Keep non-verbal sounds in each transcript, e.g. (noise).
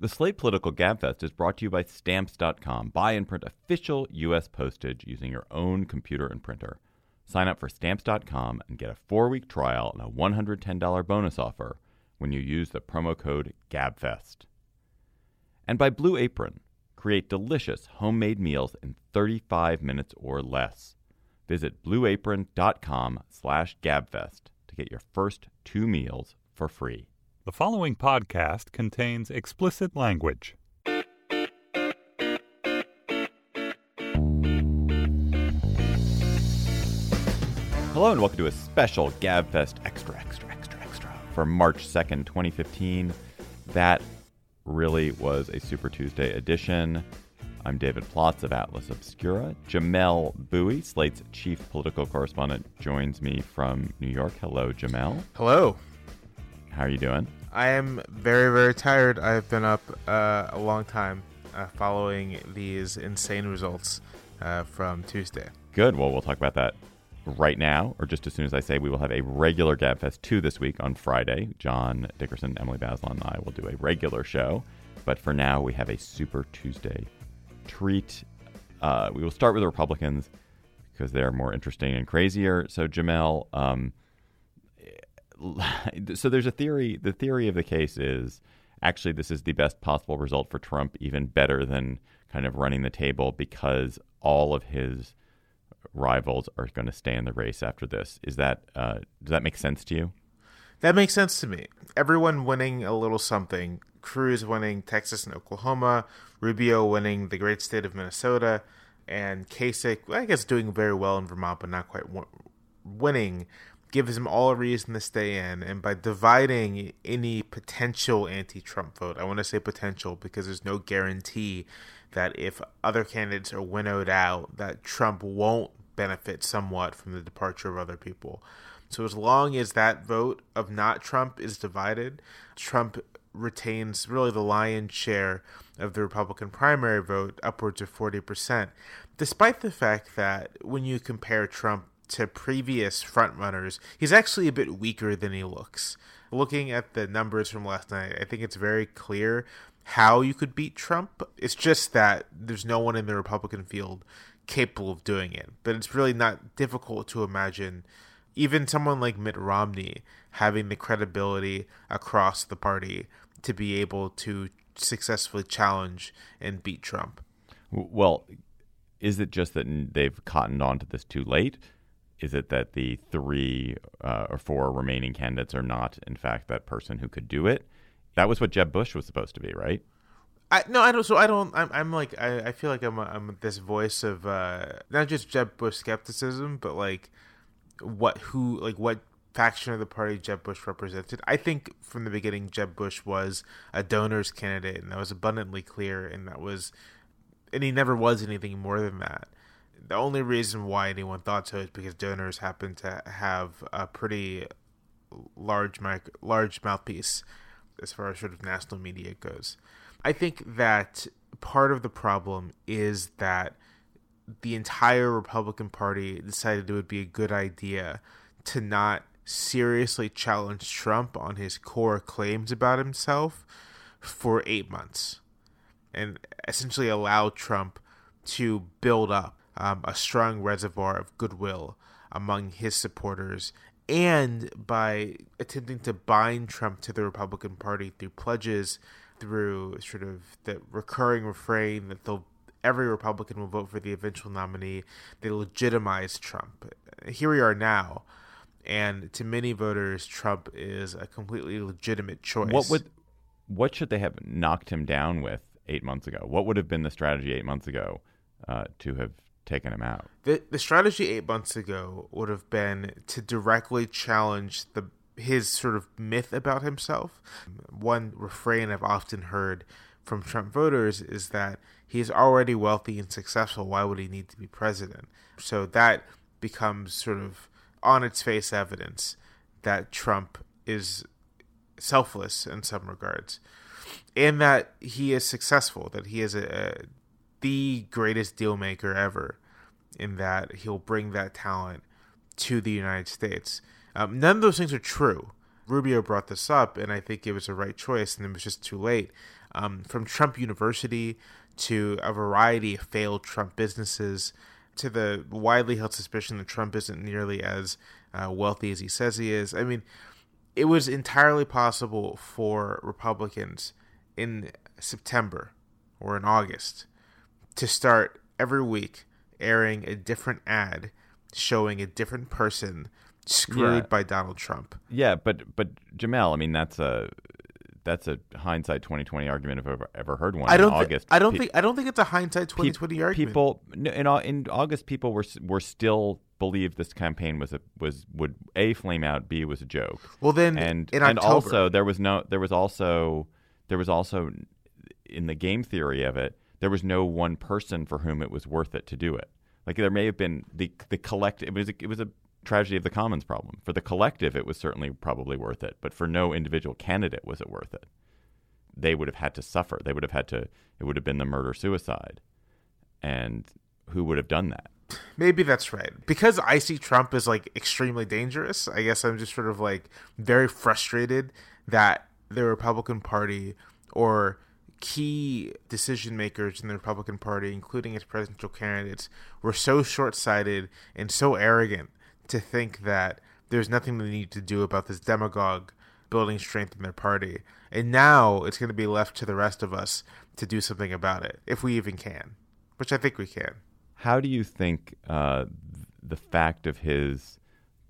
The Slate Political Gabfest is brought to you by Stamps.com. Buy and print official U.S. postage using your own computer and printer. Sign up for Stamps.com and get a four week trial and a $110 bonus offer when you use the promo code GABFEST. And by Blue Apron. Create delicious homemade meals in 35 minutes or less. Visit blueapron.com slash gabfest to get your first two meals for free. The following podcast contains explicit language. Hello and welcome to a special GabFest Extra, Extra, Extra, Extra for March 2nd, 2015. That really was a Super Tuesday edition. I'm David Plotz of Atlas Obscura. Jamelle Bouie, Slate's chief political correspondent, joins me from New York. Hello, Jamelle. Hello. How are you doing? I am very, very tired. I've been up uh, a long time uh, following these insane results uh, from Tuesday. Good. Well, we'll talk about that right now, or just as soon as I say we will have a regular GabFest 2 this week on Friday. John Dickerson, Emily Bazelon, and I will do a regular show. But for now, we have a Super Tuesday treat. Uh, we will start with the Republicans because they're more interesting and crazier. So, Jamelle, um, (laughs) so there's a theory. The theory of the case is actually this is the best possible result for Trump, even better than kind of running the table because all of his rivals are going to stay in the race after this. Is that uh, does that make sense to you? That makes sense to me. Everyone winning a little something. Cruz winning Texas and Oklahoma, Rubio winning the great state of Minnesota, and Kasich, I guess, doing very well in Vermont, but not quite winning gives him all a reason to stay in. And by dividing any potential anti Trump vote, I want to say potential because there's no guarantee that if other candidates are winnowed out, that Trump won't benefit somewhat from the departure of other people. So as long as that vote of not Trump is divided, Trump retains really the lion's share of the Republican primary vote, upwards of 40%, despite the fact that when you compare Trump to previous frontrunners, he's actually a bit weaker than he looks. Looking at the numbers from last night, I think it's very clear how you could beat Trump. It's just that there's no one in the Republican field capable of doing it. But it's really not difficult to imagine even someone like Mitt Romney having the credibility across the party to be able to successfully challenge and beat Trump. Well, is it just that they've cottoned on to this too late? Is it that the three uh, or four remaining candidates are not, in fact, that person who could do it? That was what Jeb Bush was supposed to be, right? I no, I don't. So I don't. I'm, I'm like I, I feel like I'm a, I'm this voice of uh, not just Jeb Bush skepticism, but like what who like what faction of the party Jeb Bush represented. I think from the beginning Jeb Bush was a donors candidate, and that was abundantly clear, and that was, and he never was anything more than that the only reason why anyone thought so is because donors happen to have a pretty large mic- large mouthpiece as far as sort of national media goes. I think that part of the problem is that the entire Republican Party decided it would be a good idea to not seriously challenge Trump on his core claims about himself for eight months and essentially allow Trump to build up um, a strong reservoir of goodwill among his supporters and by attempting to bind Trump to the Republican Party through pledges through sort of the recurring refrain that they'll every Republican will vote for the eventual nominee. They legitimize Trump. Here we are now, and to many voters, Trump is a completely legitimate choice. What would what should they have knocked him down with eight months ago? What would have been the strategy eight months ago uh, to have taken him out? The the strategy eight months ago would have been to directly challenge the his sort of myth about himself. One refrain I've often heard from Trump voters is that he's already wealthy and successful. Why would he need to be president? So that becomes sort of on its face evidence that Trump is selfless in some regards, and that he is successful. That he is a, a the greatest deal maker ever, in that he'll bring that talent to the United States. Um, none of those things are true. Rubio brought this up, and I think it was a right choice, and it was just too late. Um, from Trump University to a variety of failed Trump businesses to the widely held suspicion that Trump isn't nearly as uh, wealthy as he says he is. I mean, it was entirely possible for Republicans in September or in August to start every week airing a different ad showing a different person screwed Yeah. by Donald Trump. Yeah, but but Jamelle, I mean that's a that's a hindsight twenty twenty argument if I've ever, heard one. I don't. in thi- August, I don't Pe- think. I don't think it's a hindsight 2020 pe- argument. People in in August, people were were still believed this campaign was a was would a flame out, b was a joke. Well, then and in and October- also there was no there was also there was also in the game theory of it there was no one person for whom it was worth it to do it. Like there may have been the the collective. It was a, it was a tragedy of the commons problem. For the collective, it was certainly probably worth it, but for no individual candidate was it worth it. They would have had to suffer. They would have had to. It would have been the murder suicide, and who would have done that? Maybe that's right. Because I see Trump as like extremely dangerous, I guess I'm just sort of like very frustrated that the Republican Party or key decision makers in the Republican Party, including its presidential candidates, were so short sighted and so arrogant to think that there's nothing they need to do about this demagogue building strength in their party. And now it's going to be left to the rest of us to do something about it, if we even can, which I think we can. How do you think uh, the fact of his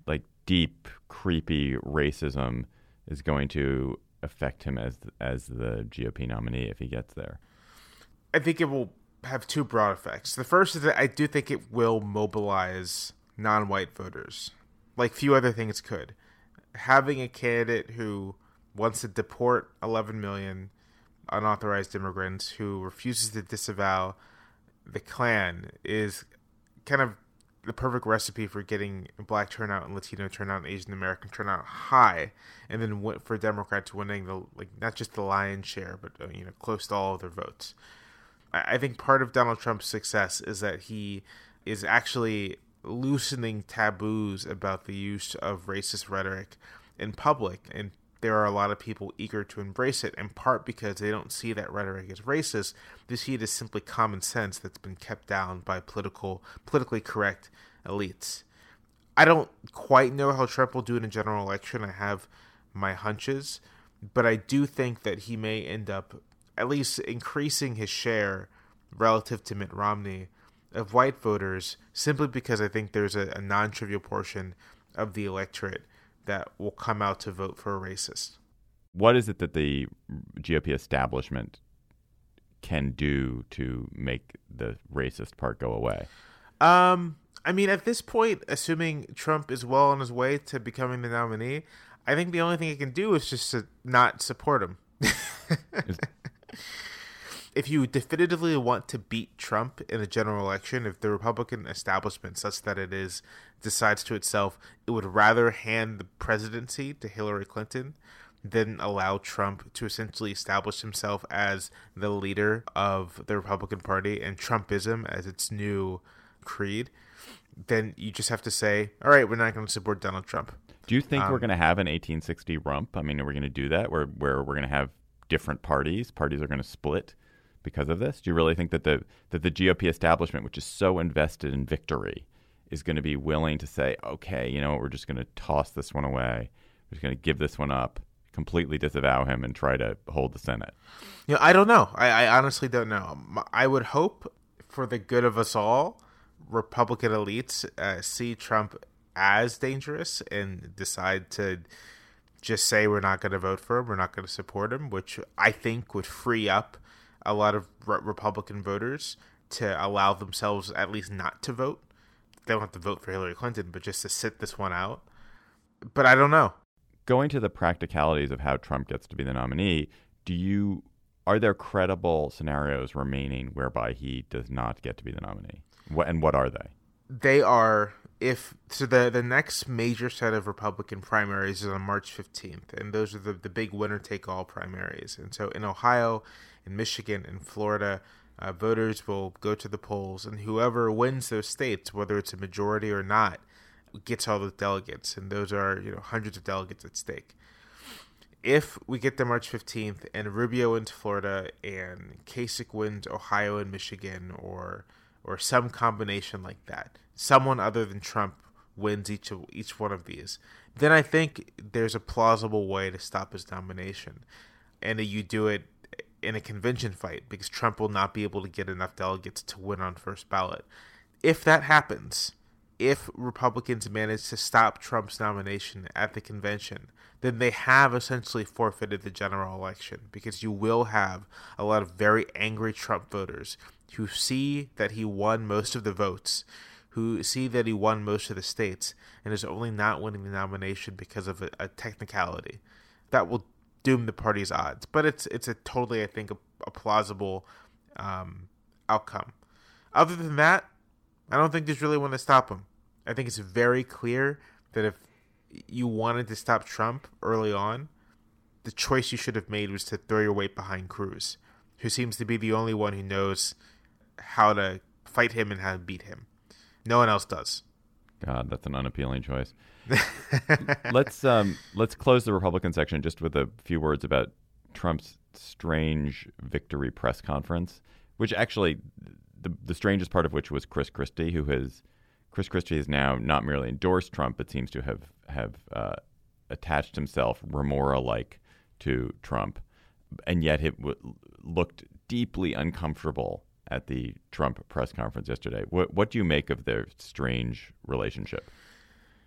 like deep, creepy racism is going to affect him as as the GOP nominee if he gets there? I think it will have two broad effects. The first is that I do think it will mobilize non-white voters, like few other things could. Having a candidate who wants to deport 11 million unauthorized immigrants, who refuses to disavow the Klan, is kind of the perfect recipe for getting black turnout and Latino turnout and Asian American turnout high, and then for Democrats winning the like not just the lion's share, but uh, you know close to all of their votes. I I think part of Donald Trump's success is that he is actually loosening taboos about the use of racist rhetoric in public, and there are a lot of people eager to embrace it, in part because they don't see that rhetoric as racist. They see it as simply common sense that's been kept down by political, politically correct elites. I don't quite know how Trump will do in a general election. I have my hunches, but I do think that he may end up at least increasing his share relative to Mitt Romney of white voters simply because I think there's a, a non trivial portion of the electorate that will come out to vote for a racist. What is it that the GOP establishment can do to make the racist part go away? Um, I mean, at this point, assuming Trump is well on his way to becoming the nominee, I think the only thing he can do is just to not support him. (laughs) if you definitively want to beat Trump in a general election, if the Republican establishment, such that it is, decides to itself, it would rather hand the presidency to Hillary Clinton than allow Trump to essentially establish himself as the leader of the Republican Party and Trumpism as its new creed, then you just have to say, all right, we're not going to support Donald Trump. Do you think Um, we're going to have an 1860 rump? I mean, are we going to do that where where we're going to have different parties? Parties are going to split because of this? Do you really think that the that the GOP establishment, which is so invested in victory, is going to be willing to say, okay, you know, what, we're just going to toss this one away. We're just going to give this one up completely disavow him and try to hold the Senate? You know, I don't know. I, I honestly don't know. I would hope for the good of us all, Republican elites uh, see Trump as dangerous and decide to just say we're not going to vote for him, we're not going to support him, which I think would free up a lot of re- Republican voters to allow themselves at least not to vote. They don't have to vote for Hillary Clinton, but just to sit this one out. But I don't know. Going to the practicalities of how Trump gets to be the nominee, do you are there credible scenarios remaining whereby he does not get to be the nominee? What, and what are they? They are if so the the next major set of Republican primaries is on March 15th and those are the the big winner take all primaries. And so in Ohio, in Michigan, and Florida, uh, voters will go to the polls and whoever wins those states, whether it's a majority or not, gets all the delegates and those are, you know, hundreds of delegates at stake. If we get to March 15th and Rubio wins Florida and Kasich wins Ohio and Michigan or or some combination like that, someone other than Trump wins each of each one of these, then I think there's a plausible way to stop his nomination, and you do it in a convention fight because Trump will not be able to get enough delegates to win on first ballot. If that happens, if Republicans manage to stop Trump's nomination at the convention, then they have essentially forfeited the general election because you will have a lot of very angry Trump voters who see that he won most of the votes who see that he won most of the states and is only not winning the nomination because of a, a technicality. That will doom the party's odds, but it's it's a totally I think a, a plausible um, outcome. Other than that, I don't think there's really one to stop him. I think it's very clear that if you wanted to stop Trump early on, the choice you should have made was to throw your weight behind Cruz, who seems to be the only one who knows how to fight him and how to beat him. No one else does. God, that's an unappealing choice. (laughs) let's um, let's close the Republican section just with a few words about Trump's strange victory press conference, which actually the the strangest part of which was Chris Christie, who has Chris Christie has now not merely endorsed Trump, but seems to have have uh, attached himself remora like to Trump, and yet it w- looked deeply uncomfortable at the Trump press conference yesterday. What what do you make of their strange relationship?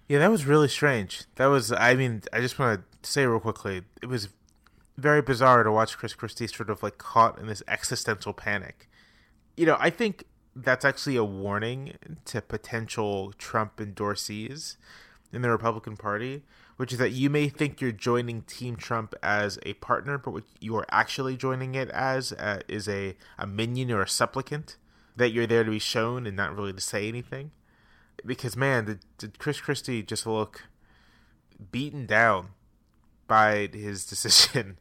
Yeah, that was really strange. That was, I mean, I just want to say real quickly, it was very bizarre to watch Chris Christie sort of like caught in this existential panic. You know, I think that's actually a warning to potential Trump endorsees in the Republican Party, which is that you may think you're joining Team Trump as a partner, but what you are actually joining it as uh, is a, a minion or a supplicant, that you're there to be shown and not really to say anything. Because, man, did, did Chris Christie just look beaten down by his (laughs) decision?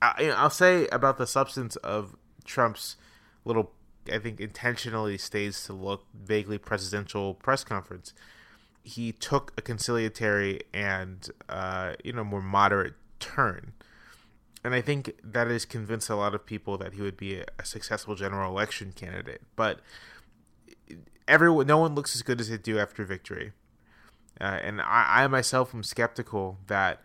I, I'll say about the substance of Trump's little, I think, intentionally stays to look vaguely presidential press conference he took a conciliatory and uh, you know more moderate turn, and I think that has convinced a lot of people that he would be a, a successful general election candidate. But everyone, no one looks as good as they do after victory, uh, and I, I, myself am skeptical that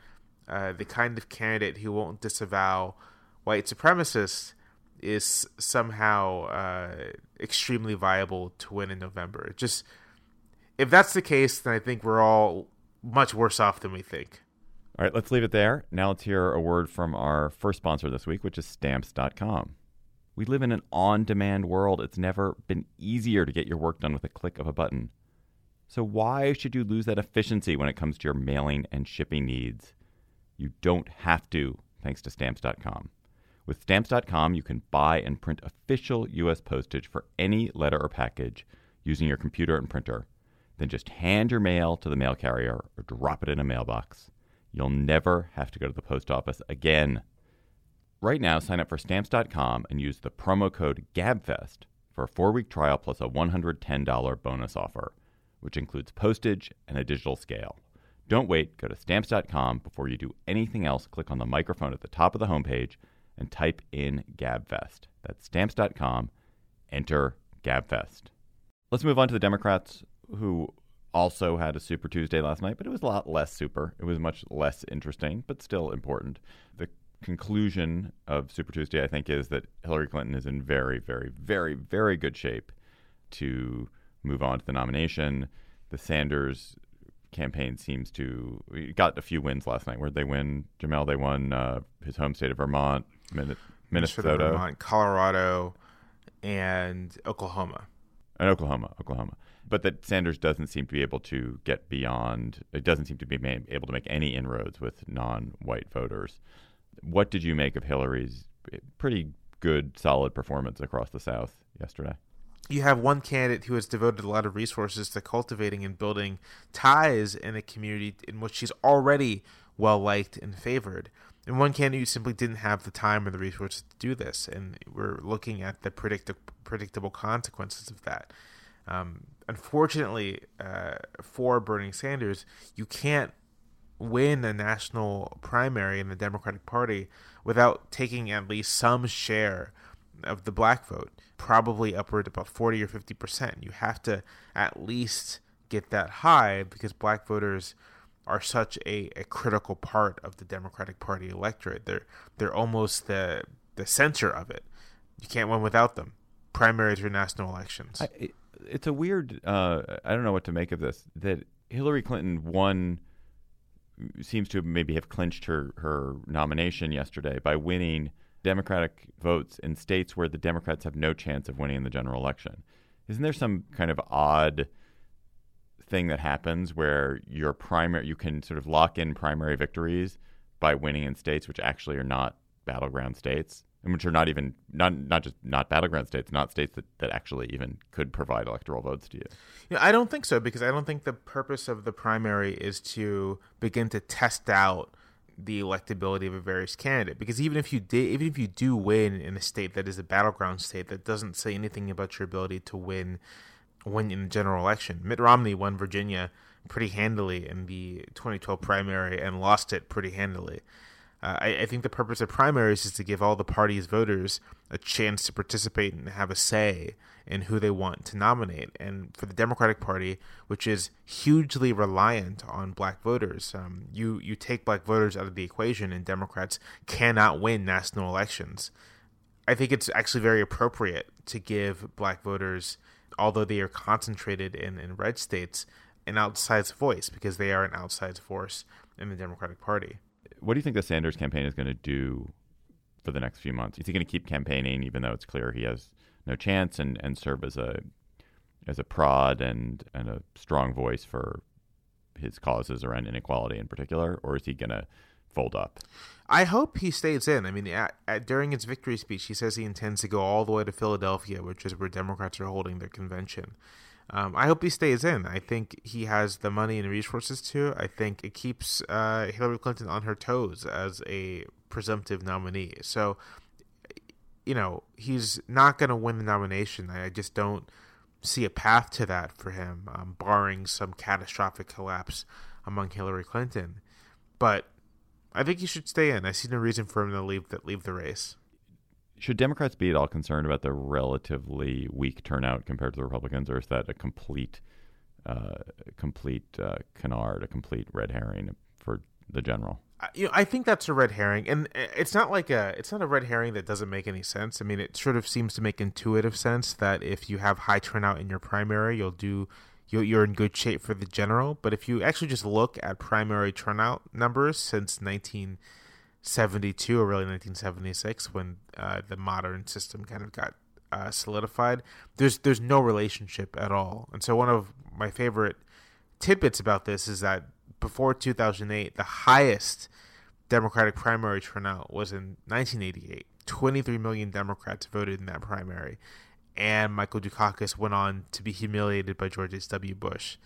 uh, the kind of candidate who won't disavow white supremacists is somehow uh, extremely viable to win in November. It just if that's the case, then I think we're all much worse off than we think. All right, let's leave it there. Now let's hear a word from our first sponsor this week, which is stamps.com. We live in an on demand world. It's never been easier to get your work done with a click of a button. So, why should you lose that efficiency when it comes to your mailing and shipping needs? You don't have to, thanks to stamps.com. With stamps.com, you can buy and print official U.S. postage for any letter or package using your computer and printer then just hand your mail to the mail carrier or drop it in a mailbox. You'll never have to go to the post office again. Right now, sign up for stamps.com and use the promo code GABFEST for a four week trial plus a $110 bonus offer, which includes postage and a digital scale. Don't wait. Go to stamps.com before you do anything else. Click on the microphone at the top of the homepage and type in GABFEST. That's stamps.com. Enter GABFEST. Let's move on to the Democrats who also had a Super Tuesday last night, but it was a lot less super. It was much less interesting, but still important. The conclusion of Super Tuesday, I think, is that Hillary Clinton is in very, very, very, very good shape to move on to the nomination. The Sanders campaign seems to got a few wins last night. Where they win, Jamelle? They won uh, his home state of Vermont, Min- Minnesota, Vermont, Colorado, and Oklahoma. And Oklahoma, Oklahoma. But that Sanders doesn't seem to be able to get beyond. It doesn't seem to be able to make any inroads with non-white voters. What did you make of Hillary's pretty good, solid performance across the South yesterday? You have one candidate who has devoted a lot of resources to cultivating and building ties in a community in which she's already well liked and favored. And one candidate who simply didn't have the time or the resources to do this. And we're looking at the predict- predictable consequences of that. Um, unfortunately, uh, for Bernie Sanders, you can't win a national primary in the Democratic Party without taking at least some share of the black vote, probably upward about 40 or 50 percent. You have to at least get that high because black voters are such a, a critical part of the Democratic Party electorate. They're they're almost the the center of it. You can't win without them. Primaries or national elections. I, it's a weird. Uh, I don't know what to make of this. That Hillary Clinton won seems to maybe have clinched her, her nomination yesterday by winning Democratic votes in states where the Democrats have no chance of winning in the general election. Isn't there some kind of odd thing that happens where your primary you can sort of lock in primary victories by winning in states which actually are not battleground states? Which are not even not not just not battleground states, not states that, that actually even could provide electoral votes to you. Yeah, I don't think so because I don't think the purpose of the primary is to begin to test out the electability of a various candidate. Because even if you did, even if you do win in a state that is a battleground state, that doesn't say anything about your ability to win win in the general election. Mitt Romney won Virginia pretty handily in the 2012 primary and lost it pretty handily. Uh, I, I, think the purpose of primaries is to give all the parties' voters a chance to participate and have a say in who they want to nominate. And for the Democratic Party, which is hugely reliant on black voters, um, you you take black voters out of the equation, and Democrats cannot win national elections. I think it's actually very appropriate to give black voters, although they are concentrated in, in red states, an outsized voice because they are an outsized force in the Democratic Party what do you think the Sanders campaign is going to do for the next few months? Is he going to keep campaigning even though it's clear he has no chance and, and serve as a as a prod and and a strong voice for his causes around inequality in particular, or is he going to fold up? I hope he stays in. I mean, at, at, during his victory speech, he says he intends to go all the way to Philadelphia, which is where Democrats are holding their convention. Um, I hope he stays in. I think he has the money and resources to. I think it keeps uh, Hillary Clinton on her toes as a presumptive nominee. So, you know, he's not going to win the nomination. I just don't see a path to that for him, um, barring some catastrophic collapse among Hillary Clinton. But I think he should stay in. I see no reason for him to leave that leave the race should Democrats be at all concerned about the relatively weak turnout compared to the Republicans, or is that a complete, uh, complete uh, canard, a complete red herring for the general? You know, I think that's a red herring, and it's not like a it's not a red herring that doesn't make any sense. I mean, it sort of seems to make intuitive sense that if you have high turnout in your primary, you'll do you're in good shape for the general. But if you actually just look at primary turnout numbers since 19- 72 or really 1976 when uh, the modern system kind of got uh, solidified. There's there's no relationship at all, and so one of my favorite tidbits about this is that before 2008, the highest Democratic primary turnout was in 1988. 23 million Democrats voted in that primary, and Michael Dukakis went on to be humiliated by George H.W. Bush.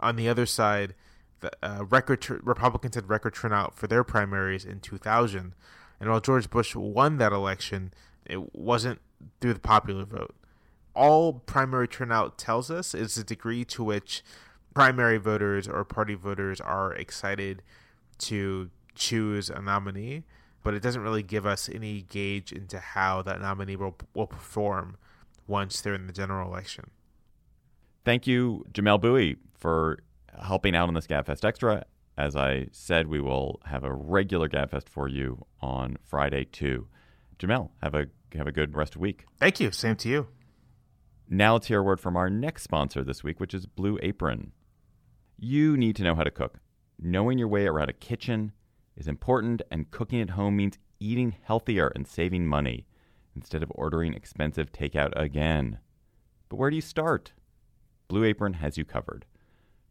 On the other side, the uh, record Republicans had record turnout for their primaries in 2000, and while George Bush won that election, it wasn't through the popular vote. All primary turnout tells us is the degree to which primary voters or party voters are excited to choose a nominee, but it doesn't really give us any gauge into how that nominee will, will perform once they're in the general election. Thank you, Jamelle Bouie, for helping out on this Gabfest Extra. As I said, we will have a regular Gabfest for you on Friday too. Jamelle, have a have a good rest of the week. Thank you. Same to you. Now let's hear a word from our next sponsor this week, which is Blue Apron. You need to know how to cook. Knowing your way around a kitchen is important, and cooking at home means eating healthier and saving money instead of ordering expensive takeout again. But where do you start? Blue Apron has you covered.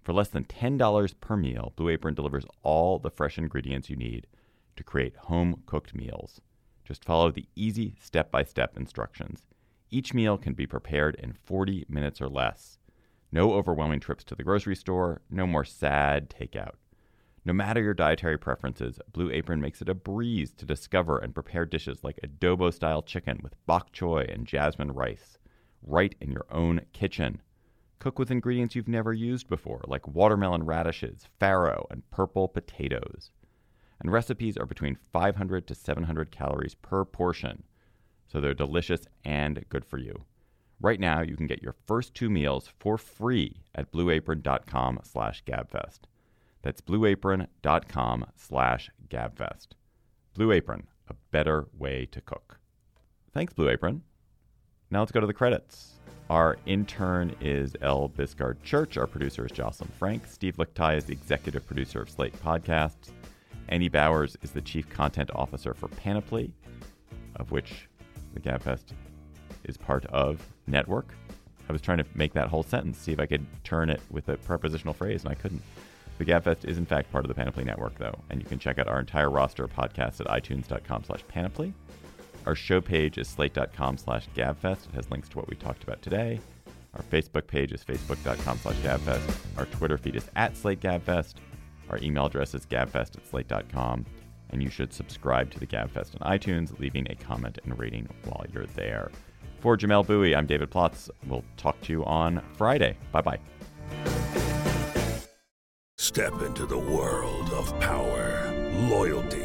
For less than $10 per meal, Blue Apron delivers all the fresh ingredients you need to create home cooked meals. Just follow the easy step by step instructions. Each meal can be prepared in 40 minutes or less. No overwhelming trips to the grocery store, no more sad takeout. No matter your dietary preferences, Blue Apron makes it a breeze to discover and prepare dishes like adobo style chicken with bok choy and jasmine rice, right in your own kitchen. Cook with ingredients you've never used before, like watermelon radishes, farro, and purple potatoes. And recipes are between 500 to 700 calories per portion, so they're delicious and good for you. Right now, you can get your first two meals for free at blueapron.com slash gabfest. That's blueapron.com slash gabfest. Blue Apron, a better way to cook. Thanks, Blue Apron. Now let's go to the credits. Our intern is El Biscard Church. Our producer is Jocelyn Frank. Steve Lickteig is the executive producer of Slate Podcasts. Andy Bowers is the chief content officer for Panoply, of which the Gabfest is part of network. I was trying to make that whole sentence, see if I could turn it with a prepositional phrase, and I couldn't. The Gabfest is in fact part of the Panoply Network, though, and you can check out our entire roster of podcasts at itunes.com slash panoply. Our show page is slate.com slash gabfest. It has links to what we talked about today. Our Facebook page is facebook.com slash gabfest. Our Twitter feed is at slate gabfest. Our email address is gabfest at slate.com. And you should subscribe to the Gabfest on iTunes, leaving a comment and rating while you're there. For Jamelle Bouie, I'm David Plotz. We'll talk to you on Friday. Bye bye. Step into the world of power, loyalty,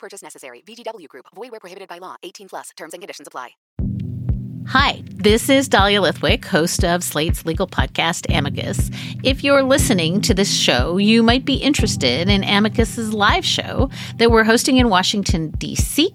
Purchase necessary. VGW Group. Void where prohibited by law. 18 plus. Terms and conditions apply. Hi, this is Dahlia Lithwick, host of Slate's legal podcast, Amicus. If you're listening to this show, you might be interested in Amicus's live show that we're hosting in Washington, D.C.